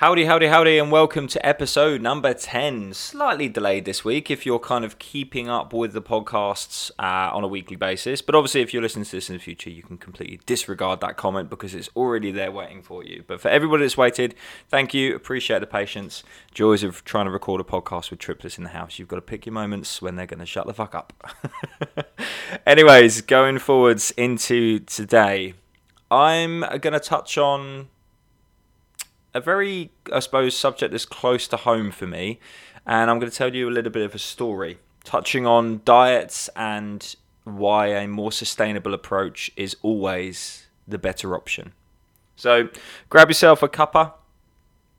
Howdy, howdy, howdy, and welcome to episode number 10. Slightly delayed this week if you're kind of keeping up with the podcasts uh, on a weekly basis. But obviously, if you're listening to this in the future, you can completely disregard that comment because it's already there waiting for you. But for everybody that's waited, thank you. Appreciate the patience. Joys of trying to record a podcast with triplets in the house. You've got to pick your moments when they're going to shut the fuck up. Anyways, going forwards into today, I'm going to touch on a very, I suppose, subject that's close to home for me. And I'm going to tell you a little bit of a story touching on diets and why a more sustainable approach is always the better option. So grab yourself a cuppa,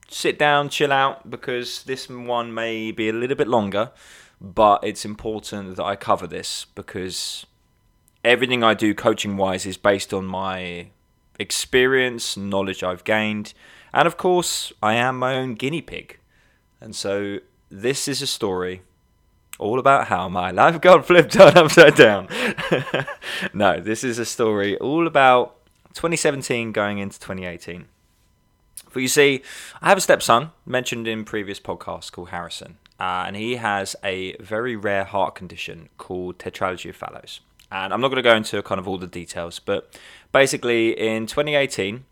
sit down, chill out, because this one may be a little bit longer, but it's important that I cover this because everything I do coaching wise is based on my experience, knowledge I've gained and of course, I am my own guinea pig. And so this is a story all about how my life got flipped on upside down. no, this is a story all about 2017 going into 2018. For you see, I have a stepson mentioned in previous podcasts called Harrison, uh, and he has a very rare heart condition called tetralogy of Fallot. And I'm not going to go into kind of all the details, but basically in 2018,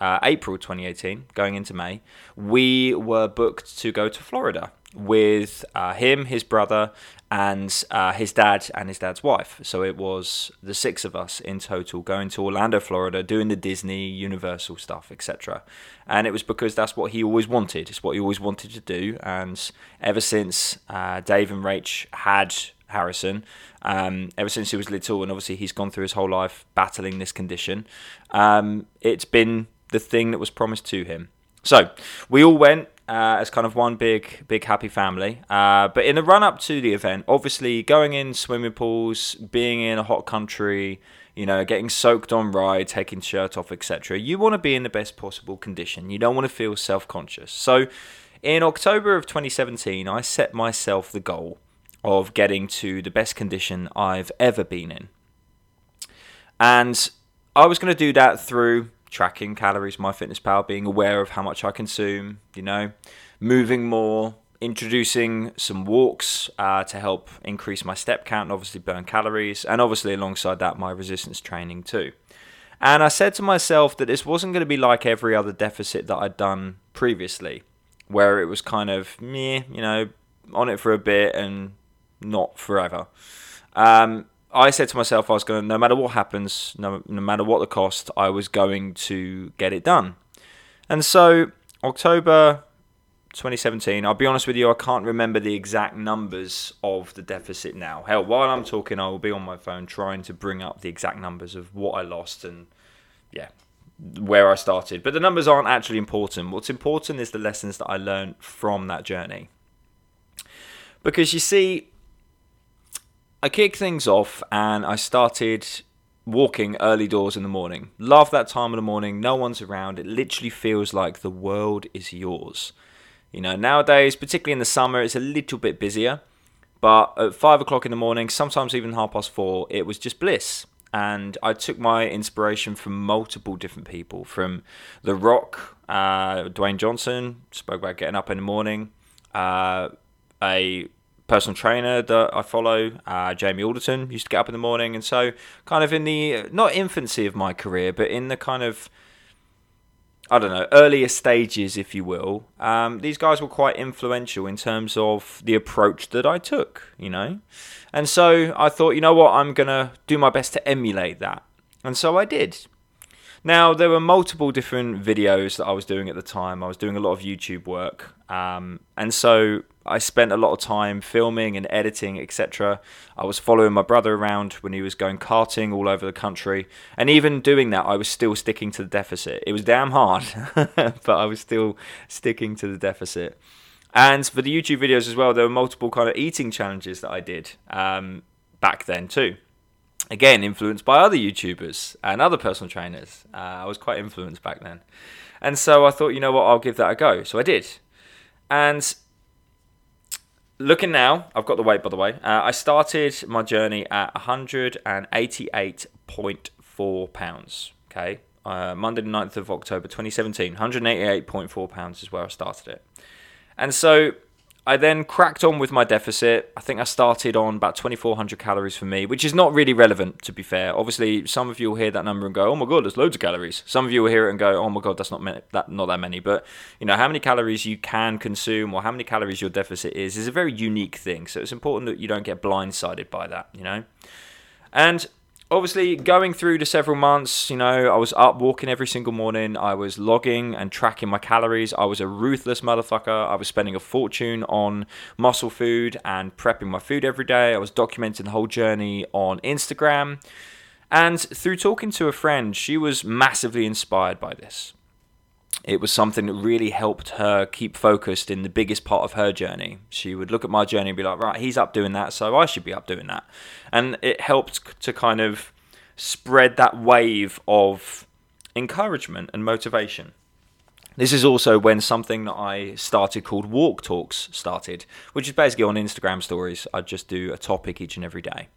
uh, April 2018, going into May, we were booked to go to Florida with uh, him, his brother, and uh, his dad and his dad's wife. So it was the six of us in total going to Orlando, Florida, doing the Disney, Universal stuff, etc. And it was because that's what he always wanted. It's what he always wanted to do. And ever since uh, Dave and Rach had Harrison, um, ever since he was little, and obviously he's gone through his whole life battling this condition, um, it's been the thing that was promised to him. So we all went uh, as kind of one big, big happy family. Uh, but in the run up to the event, obviously going in swimming pools, being in a hot country, you know, getting soaked on ride, taking shirt off, etc. You want to be in the best possible condition. You don't want to feel self conscious. So in October of 2017, I set myself the goal of getting to the best condition I've ever been in. And I was going to do that through tracking calories, MyFitnessPal, being aware of how much I consume, you know, moving more, introducing some walks uh, to help increase my step count and obviously burn calories, and obviously alongside that, my resistance training too. And I said to myself that this wasn't going to be like every other deficit that I'd done previously, where it was kind of meh, you know, on it for a bit and not forever. Um, I said to myself, I was going to, no matter what happens, no, no matter what the cost, I was going to get it done. And so, October 2017, I'll be honest with you, I can't remember the exact numbers of the deficit now. Hell, while I'm talking, I will be on my phone trying to bring up the exact numbers of what I lost and, yeah, where I started. But the numbers aren't actually important. What's important is the lessons that I learned from that journey. Because you see, I kicked things off and I started walking early doors in the morning. Love that time of the morning. No one's around. It literally feels like the world is yours. You know, nowadays, particularly in the summer, it's a little bit busier. But at five o'clock in the morning, sometimes even half past four, it was just bliss. And I took my inspiration from multiple different people, from The Rock, uh, Dwayne Johnson, spoke about getting up in the morning, uh, a personal trainer that I follow, uh, Jamie Alderton, used to get up in the morning, and so kind of in the not infancy of my career, but in the kind of I don't know earlier stages, if you will. Um, these guys were quite influential in terms of the approach that I took, you know, and so I thought, you know what, I'm gonna do my best to emulate that, and so I did. Now, there were multiple different videos that I was doing at the time. I was doing a lot of YouTube work. Um, and so I spent a lot of time filming and editing, etc. I was following my brother around when he was going karting all over the country. And even doing that, I was still sticking to the deficit. It was damn hard, but I was still sticking to the deficit. And for the YouTube videos as well, there were multiple kind of eating challenges that I did um, back then too again influenced by other YouTubers and other personal trainers. Uh, I was quite influenced back then, and so I thought, you know what, I'll give that a go. So I did, and looking now, I've got the weight by the way. Uh, I started my journey at 188.4 pounds. Okay, uh, Monday the 9th of October 2017. 188.4 pounds is where I started it. And so I then cracked on with my deficit. I think I started on about 2,400 calories for me, which is not really relevant, to be fair. Obviously, some of you will hear that number and go, "Oh my god, there's loads of calories." Some of you will hear it and go, "Oh my god, that's not many, that not that many." But you know, how many calories you can consume or how many calories your deficit is is a very unique thing. So it's important that you don't get blindsided by that. You know, and obviously going through the several months you know i was up walking every single morning. I was logging and tracking my calories. I was a ruthless motherfucker. I was spending a fortune on muscle food and prepping my food every day. I was documenting the whole journey on instagram. And through talking to a friend she was massively inspired by this it was something that really helped her keep focused in the biggest part of her journey. She would look at my journey and be like, right, he's up doing that, so I should be up doing that. And it helped to kind of spread that wave of encouragement and motivation. This is also when something that I started called Walk Talks started, which is basically on Instagram stories. I just do a topic each and every day.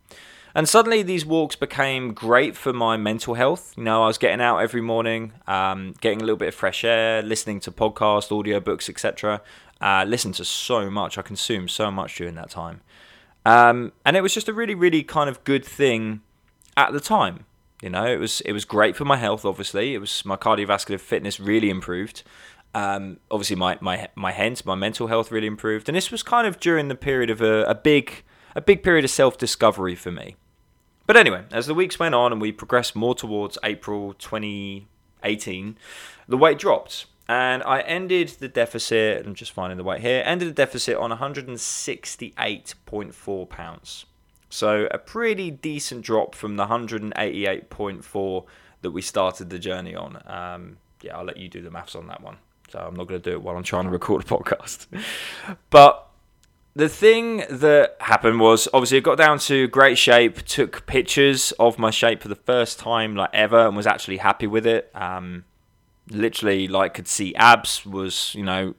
And suddenly these walks became great for my mental health. You know, I was getting out every morning, um, getting a little bit of fresh air, listening to podcasts, audiobooks, etc. Uh, listened to so much. I consumed so much during that time. Um, and it was just a really, really kind of good thing at the time. You know, it was it was great for my health. Obviously, it was my cardiovascular fitness really improved. Um, obviously, my my my hence my mental health really improved, and this was kind of during the period of a, a big a big period of self discovery for me. But anyway, as the weeks went on and we progressed more towards April 2018, the weight dropped. And I ended the deficit, I'm just finding the weight here, ended the deficit on 168.4 pounds. So a pretty decent drop from the 188.4 that we started the journey on. Um, yeah, I'll let you do the maths on that one. So I'm not going to do it while I'm trying to record a podcast. but the thing that happened was obviously I got down to great shape, took pictures of my shape for the first time like ever, and was actually happy with it. Um, literally, like could see abs. Was you know,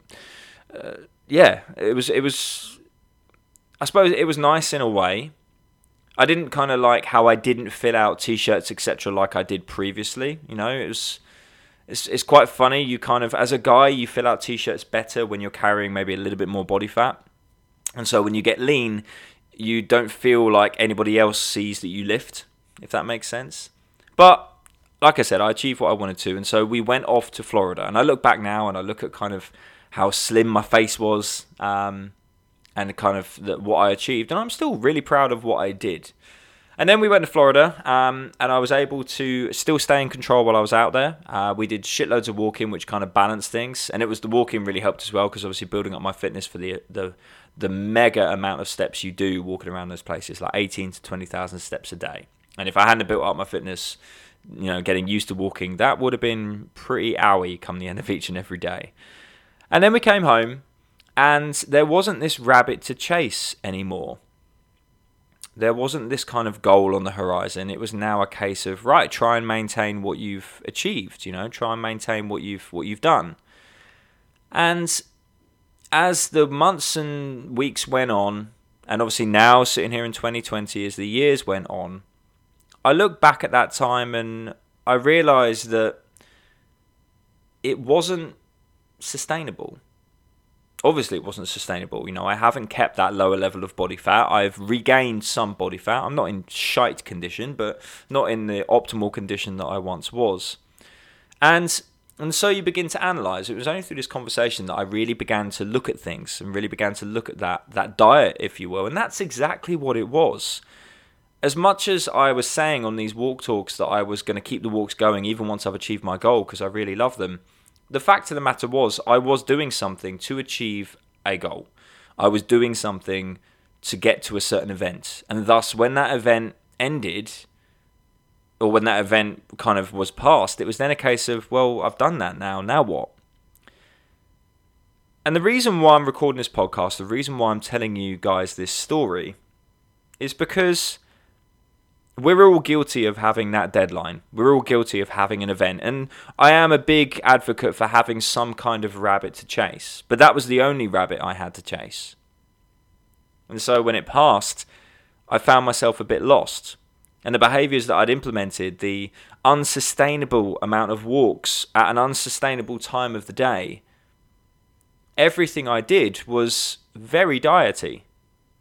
uh, yeah, it was it was. I suppose it was nice in a way. I didn't kind of like how I didn't fill out t-shirts etc. like I did previously. You know, it was. It's, it's quite funny. You kind of, as a guy, you fill out t-shirts better when you're carrying maybe a little bit more body fat and so when you get lean, you don't feel like anybody else sees that you lift, if that makes sense. But like I said, I achieved what I wanted to, and so we went off to Florida. And I look back now and I look at kind of how slim my face was, um, and kind of the, what I achieved, and I'm still really proud of what I did. And then we went to Florida, um, and I was able to still stay in control while I was out there. Uh, we did shitloads of walking, which kind of balanced things, and it was the walking really helped as well because obviously building up my fitness for the the the mega amount of steps you do walking around those places, like 18 to 20,000 steps a day. And if I hadn't built up my fitness, you know, getting used to walking, that would have been pretty owie come the end of each and every day. And then we came home, and there wasn't this rabbit to chase anymore. There wasn't this kind of goal on the horizon. It was now a case of right, try and maintain what you've achieved. You know, try and maintain what you've what you've done. And as the months and weeks went on, and obviously now sitting here in 2020 as the years went on, I look back at that time and I realized that it wasn't sustainable. Obviously, it wasn't sustainable. You know, I haven't kept that lower level of body fat. I've regained some body fat. I'm not in shite condition, but not in the optimal condition that I once was. And and so you begin to analyze. It was only through this conversation that I really began to look at things and really began to look at that that diet, if you will. And that's exactly what it was. As much as I was saying on these walk talks that I was going to keep the walks going even once I've achieved my goal because I really love them, the fact of the matter was I was doing something to achieve a goal. I was doing something to get to a certain event. And thus, when that event ended, or when that event kind of was past, it was then a case of, well, I've done that now, now what? And the reason why I'm recording this podcast, the reason why I'm telling you guys this story, is because we're all guilty of having that deadline. We're all guilty of having an event. And I am a big advocate for having some kind of rabbit to chase. But that was the only rabbit I had to chase. And so when it passed, I found myself a bit lost and the behaviors that I'd implemented, the unsustainable amount of walks at an unsustainable time of the day, everything I did was very diety.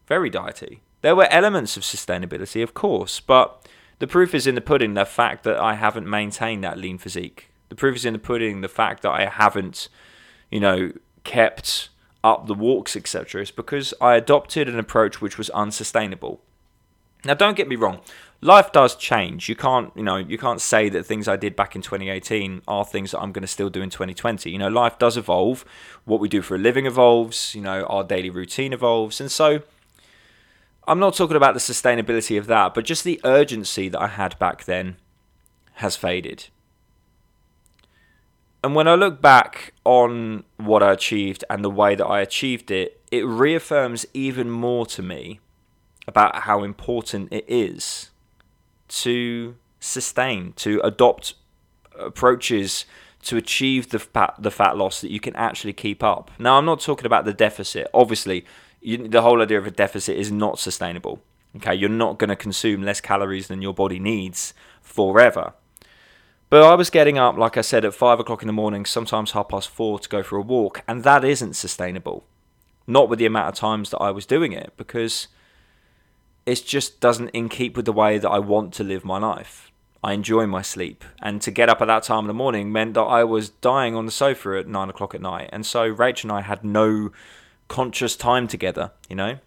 Very diety. There were elements of sustainability, of course, but the proof is in the pudding the fact that I haven't maintained that lean physique. The proof is in the pudding the fact that I haven't, you know, kept up the walks, etc., is because I adopted an approach which was unsustainable. Now, don't get me wrong, life does change. You can't, you know, you can't say that things I did back in 2018 are things that I'm going to still do in 2020. You know, life does evolve. What we do for a living evolves. You know, our daily routine evolves, and so I'm not talking about the sustainability of that, but just the urgency that I had back then has faded. And when I look back on what I achieved and the way that I achieved it, it reaffirms even more to me about how important it is to sustain, to adopt approaches to achieve the fat, the fat loss that you can actually keep up. Now, I'm not talking about the deficit. Obviously, you, the whole idea of a deficit is not sustainable. Okay, you're not going to consume less calories than your body needs forever. But I was getting up, like I said, at five o'clock in the morning, sometimes half past four to go for a walk, and that isn't sustainable. Not with the amount of times that I was doing it, because it just doesn't in keep with the way that I want to live my life. I enjoy my sleep, and to get up at that time in the morning meant that I was dying on the sofa at nine o'clock at night, and so Rach and I had no conscious time together, you know.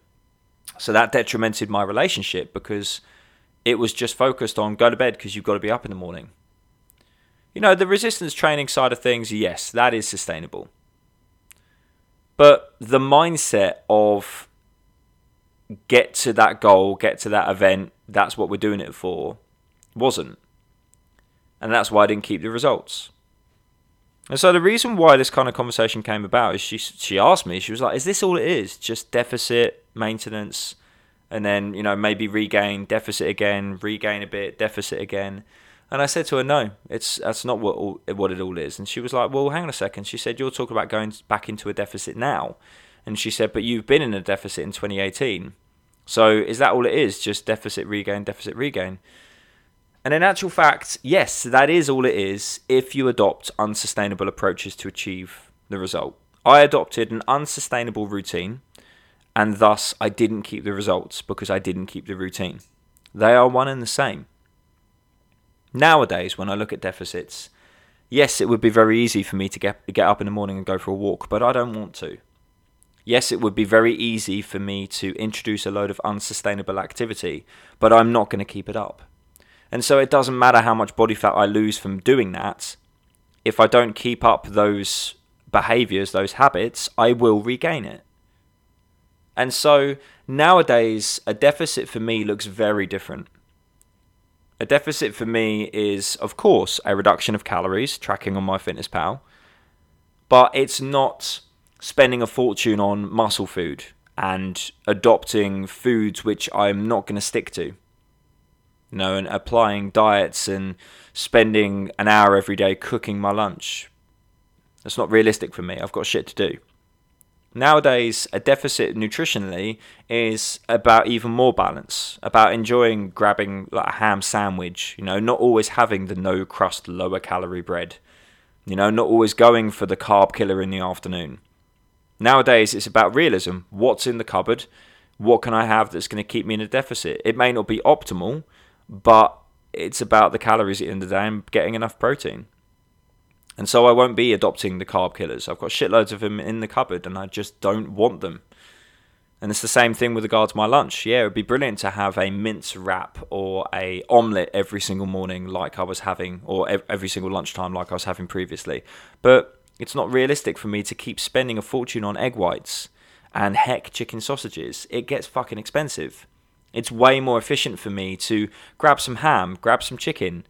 So that detrimented my relationship because it was just focused on go to bed because you've got to be up in the morning. You know, the resistance training side of things, yes, that is sustainable. But the mindset of get to that goal, get to that event, that's what we're doing it for, wasn't. And that's why I didn't keep the results. And so the reason why this kind of conversation came about is she she asked me, she was like, Is this all it is? Just deficit, maintenance, and then, you know, maybe regain, deficit again, regain a bit, deficit again. And I said to her, no, it's that's not what all, what it all is. And she was like, well, hang on a second. She said, you're talking about going back into a deficit now. And she said, but you've been in a deficit in 2018. So is that all it is? Just deficit regain, deficit regain? And in actual fact, yes, that is all it is if you adopt unsustainable approaches to achieve the result. I adopted an unsustainable routine and thus I didn't keep the results because I didn't keep the routine. They are one and the same. Nowadays, when I look at deficits, yes, it would be very easy for me to get get up in the morning and go for a walk, but I don't want to. Yes, it would be very easy for me to introduce a load of unsustainable activity, but I'm not going to keep it up. And so it doesn't matter how much body fat I lose from doing that. If I don't keep up those behaviors, those habits, I will regain it. And so nowadays, a deficit for me looks very different. A deficit for me is, of course, a reduction of calories, tracking on MyFitnessPal, but it's not spending a fortune on muscle food and adopting foods which I'm not going to stick to. You know, and applying diets and spending an hour every day cooking my lunch. That's not realistic for me. I've got shit to do. Nowadays, a deficit nutritionally is about even more balance, about enjoying grabbing like a ham sandwich, you know, not always having the no crust, lower calorie bread, you know, not always going for the Carb Killa in the afternoon. Nowadays, it's about realism. What's in the cupboard? What can I have that's going to keep me in a deficit? It may not be optimal, but it's about the calories at the end of the day and getting enough protein. And so I won't be adopting the Carb Killas. I've got shitloads of them in the cupboard and I just don't want them. And it's the same thing with regard to my lunch. Yeah, it would be brilliant to have a mince wrap or a omelette every single morning like I was having or every single lunchtime like I was having previously. But it's not realistic for me to keep spending a fortune on egg whites and heck chicken sausages. It gets fucking expensive. It's way more efficient for me to grab some ham, grab some chicken,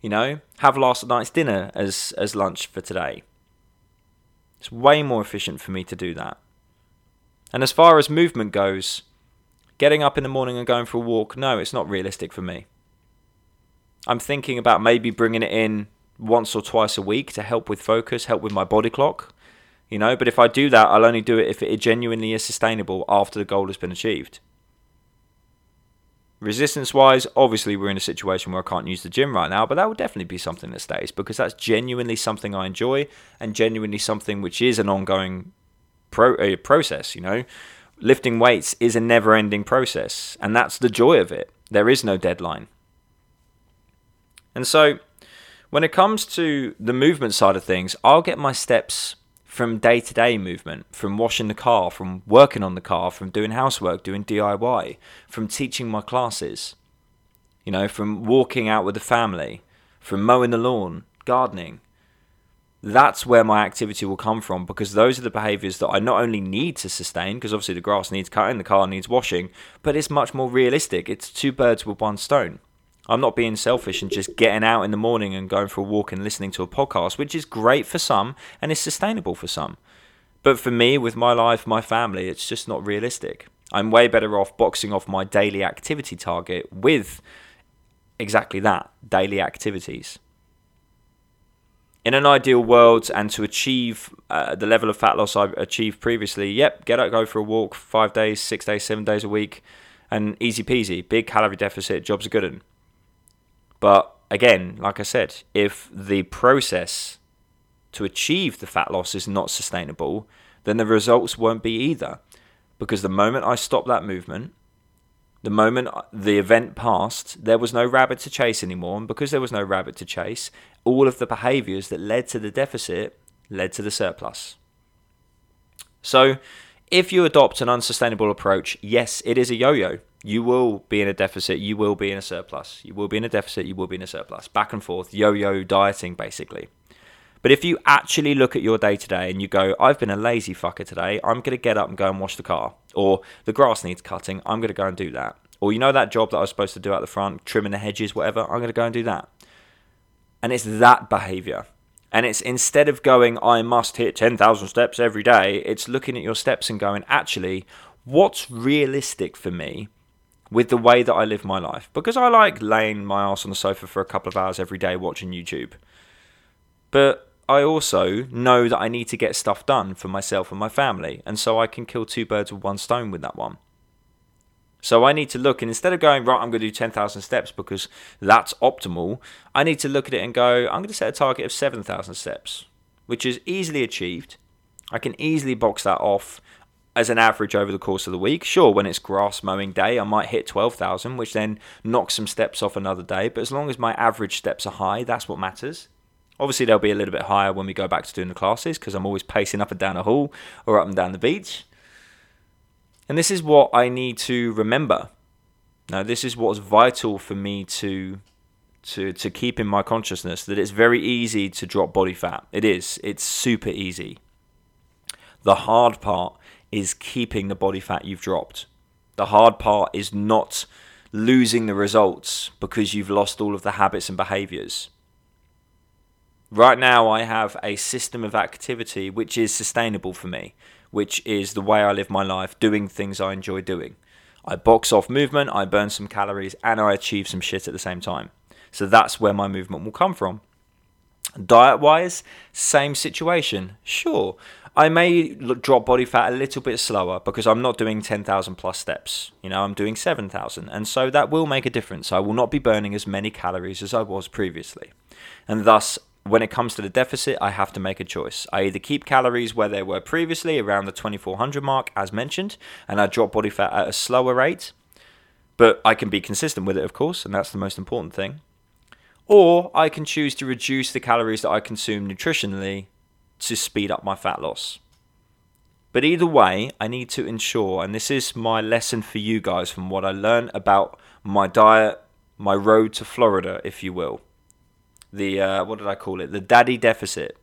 you know, have last night's dinner as as lunch for today. It's way more efficient for me to do that. And as far as movement goes, getting up in the morning and going for a walk, no, it's not realistic for me. I'm thinking about maybe bringing it in once or twice a week to help with focus, help with my body clock, you know, but if I do that, I'll only do it if it genuinely is sustainable after the goal has been achieved. Resistance wise, obviously, we're in a situation where I can't use the gym right now, but that will definitely be something that stays because that's genuinely something I enjoy and genuinely something which is an ongoing pro- uh, process, you know. Lifting weights is a never ending process, and that's the joy of it. There is no deadline. And so, when it comes to the movement side of things, I'll get my steps from day to day movement, from washing the car, from working on the car, from doing housework, doing DIY, from teaching my classes, you know, from walking out with the family, from mowing the lawn, gardening. That's where my activity will come from because those are the behaviors that I not only need to sustain, because obviously the grass needs cutting, the car needs washing, but it's much more realistic. It's two birds with one stone. I'm not being selfish and just getting out in the morning and going for a walk and listening to a podcast, which is great for some and is sustainable for some. But for me, with my life, my family, it's just not realistic. I'm way better off boxing off my daily activity target with exactly that daily activities. In an ideal world, and to achieve uh, the level of fat loss I've achieved previously, yep, get out, go for a walk five days, six days, seven days a week, and easy peasy, big calorie deficit, jobs are good. And but again, like I said, if the process to achieve the fat loss is not sustainable, then the results won't be either. Because the moment I stop that movement, the moment the event passed, there was no rabbit to chase anymore. And because there was no rabbit to chase, all of the behaviors that led to the deficit led to the surplus. So, if you adopt an unsustainable approach, yes, it is a yo yo you will be in a deficit, you will be in a surplus. You will be in a deficit, you will be in a surplus. Back and forth, yo yo dieting, basically. But if you actually look at your day to day and you go, I've been a lazy fucker today, I'm going to get up and go and wash the car. Or the grass needs cutting, I'm going to go and do that. Or you know that job that I was supposed to do at the front, trimming the hedges, whatever, I'm going to go and do that. And it's that behavior. And it's instead of going, I must hit 10,000 steps every day, it's looking at your steps and going, actually, what's realistic for me with the way that I live my life because I like laying my ass on the sofa for a couple of hours every day watching YouTube. But I also know that I need to get stuff done for myself and my family, and so I can kill two birds with one stone with that one. So I need to look, and instead of going, right, I'm going to do 10,000 steps because that's optimal, I need to look at it and go, I'm going to set a target of 7,000 steps, which is easily achieved. I can easily box that off as an average over the course of the week. Sure, when it's grass mowing day, I might hit 12,000, which then knocks some steps off another day. But as long as my average steps are high, that's what matters. Obviously, they'll be a little bit higher when we go back to doing the classes because I'm always pacing up and down a hall or up and down the beach. And this is what I need to remember. Now, this is what's vital for me to to to keep in my consciousness that it's very easy to drop body fat. It is. It's super easy. The hard part is keeping the body fat you've dropped. The hard part is not losing the results because you've lost all of the habits and behaviors. Right now, I have a system of activity which is sustainable for me, which is the way I live my life, doing things I enjoy doing. I box off movement, I burn some calories, and I achieve some shit at the same time. So that's where my movement will come from. Diet wise, same situation. Sure, I may drop body fat a little bit slower because I'm not doing 10,000 plus steps. You know, I'm doing 7,000. And so that will make a difference. I will not be burning as many calories as I was previously. And thus, when it comes to the deficit, I have to make a choice. I either keep calories where they were previously, around the 2400 mark, as mentioned, and I drop body fat at a slower rate. But I can be consistent with it, of course, and that's the most important thing. Or I can choose to reduce the calories that I consume nutritionally to speed up my fat loss. But either way, I need to ensure, and this is my lesson for you guys from what I learned about my diet, my road to Florida, if you will. The, uh, what did I call it? The daddy deficit.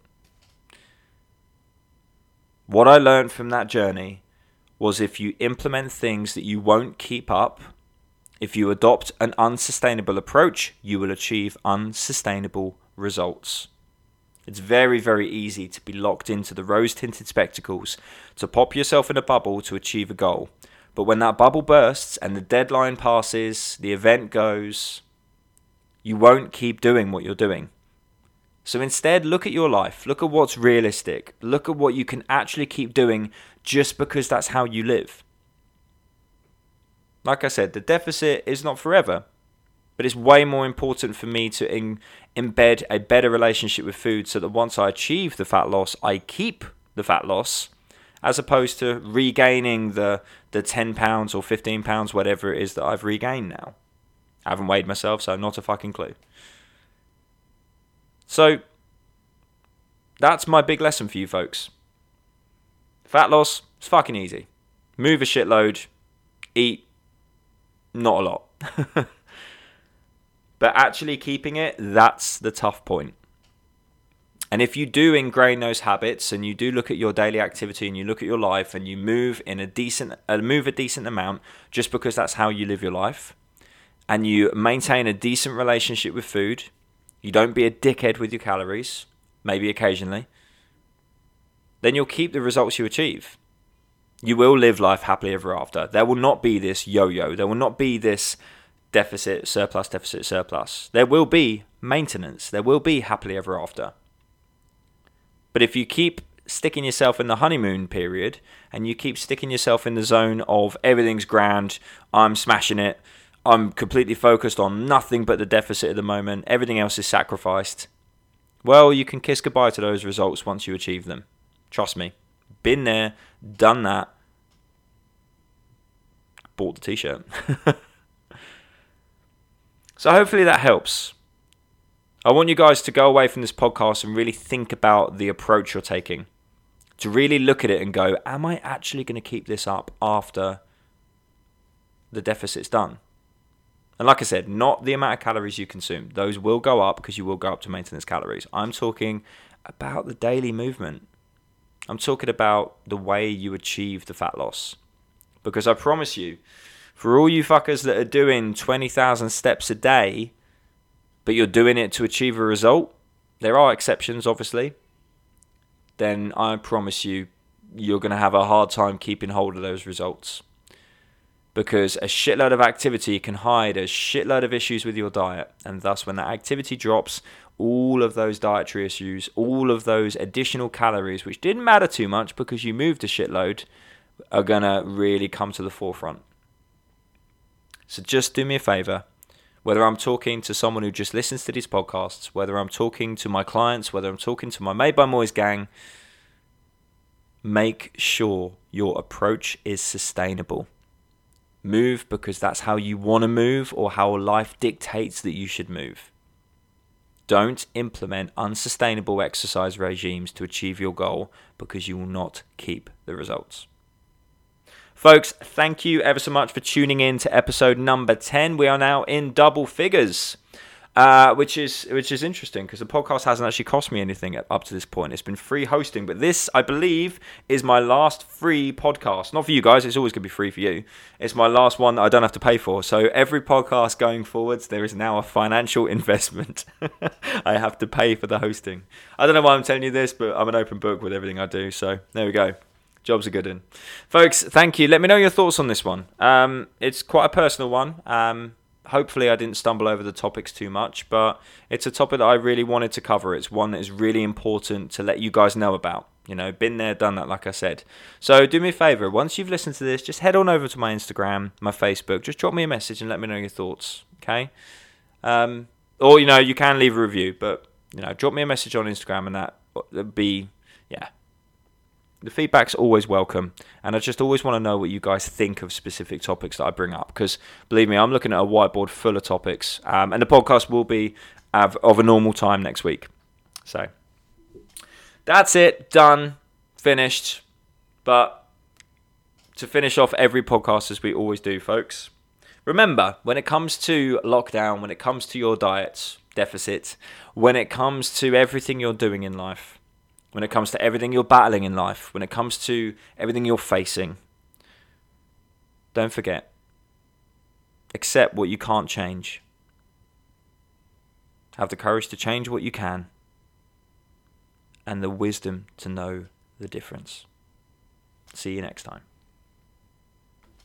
What I learned from that journey was if you implement things that you won't keep up, if you adopt an unsustainable approach, you will achieve unsustainable results. It's very, very easy to be locked into the rose tinted spectacles, to pop yourself in a bubble to achieve a goal. But when that bubble bursts and the deadline passes, the event goes, you won't keep doing what you're doing. So instead, look at your life. Look at what's realistic. Look at what you can actually keep doing just because that's how you live. Like I said, the deficit is not forever, but it's way more important for me to in, embed a better relationship with food so that once I achieve the fat loss, I keep the fat loss as opposed to regaining the the 10 pounds or 15 pounds whatever it is that I've regained now. I haven't weighed myself, so not a fucking clue. So that's my big lesson for you folks. Fat loss, it's fucking easy. Move a shitload, eat not a lot. but actually keeping it, that's the tough point. And if you do ingrain those habits and you do look at your daily activity and you look at your life and you move in a decent uh, move a decent amount just because that's how you live your life and you maintain a decent relationship with food, you don't be a dickhead with your calories, maybe occasionally, then you'll keep the results you achieve. You will live life happily ever after. There will not be this yo-yo. There will not be this deficit, surplus, deficit, surplus. There will be maintenance. There will be happily ever after. But if you keep sticking yourself in the honeymoon period and you keep sticking yourself in the zone of everything's grand, I'm smashing it, I'm completely focused on nothing but the deficit at the moment, everything else is sacrificed, well, you can kiss goodbye to those results once you achieve them. Trust me. Been there, done that, bought the t shirt. so hopefully that helps. I want you guys to go away from this podcast and really think about the approach you're taking. To really look at it and go, am I actually going to keep this up after the deficit's done? And like I said, not the amount of calories you consume. Those will go up because you will go up to maintenance calories. I'm talking about the daily movement. I'm talking about the way you achieve the fat loss. Because I promise you, for all you fuckers that are doing 20,000 steps a day, but you're doing it to achieve a result, there are exceptions, obviously, then I promise you, you're going to have a hard time keeping hold of those results. Because a shitload of activity can hide a shitload of issues with your diet. And thus, when that activity drops, all of those dietary issues, all of those additional calories, which didn't matter too much because you moved a shitload, are going to really come to the forefront. So just do me a favor whether I'm talking to someone who just listens to these podcasts, whether I'm talking to my clients, whether I'm talking to my Made by Moyes gang, make sure your approach is sustainable. Move because that's how you want to move or how life dictates that you should move. Don't implement unsustainable exercise regimes to achieve your goal because you will not keep the results. Folks, thank you ever so much for tuning in to episode number 10. We are now in double figures. Uh, which is which is interesting because the podcast hasn't actually cost me anything up to this point. It's been free hosting, but this, I believe, is my last free podcast. Not for you guys; it's always going to be free for you. It's my last one that I don't have to pay for. So every podcast going forwards, there is now a financial investment. I have to pay for the hosting. I don't know why I'm telling you this, but I'm an open book with everything I do. So there we go. Job's a good one. Folks, thank you. Let me know your thoughts on this one. Um, it's quite a personal one. Um, hopefully, I didn't stumble over the topics too much, but it's a topic that I really wanted to cover. It's one that is really important to let you guys know about. You know, been there, done that, like I said. So do me a favor. Once you've listened to this, just head on over to my Instagram, my Facebook. Just drop me a message and let me know your thoughts. Okay. Um, or you know, you can leave a review, but you know, drop me a message on Instagram, and that would be yeah the feedback's always welcome and i just always want to know what you guys think of specific topics that i bring up because believe me i'm looking at a whiteboard full of topics um, and the podcast will be of, of a normal time next week. So that's it done finished. But to finish off every podcast as we always do folks remember when it comes to lockdown when it comes to your diets deficit when it comes to everything you're doing in life when it comes to everything you're battling in life, when it comes to everything you're facing, don't forget accept what you can't change. Have the courage to change what you can, and the wisdom to know the difference. See you next time.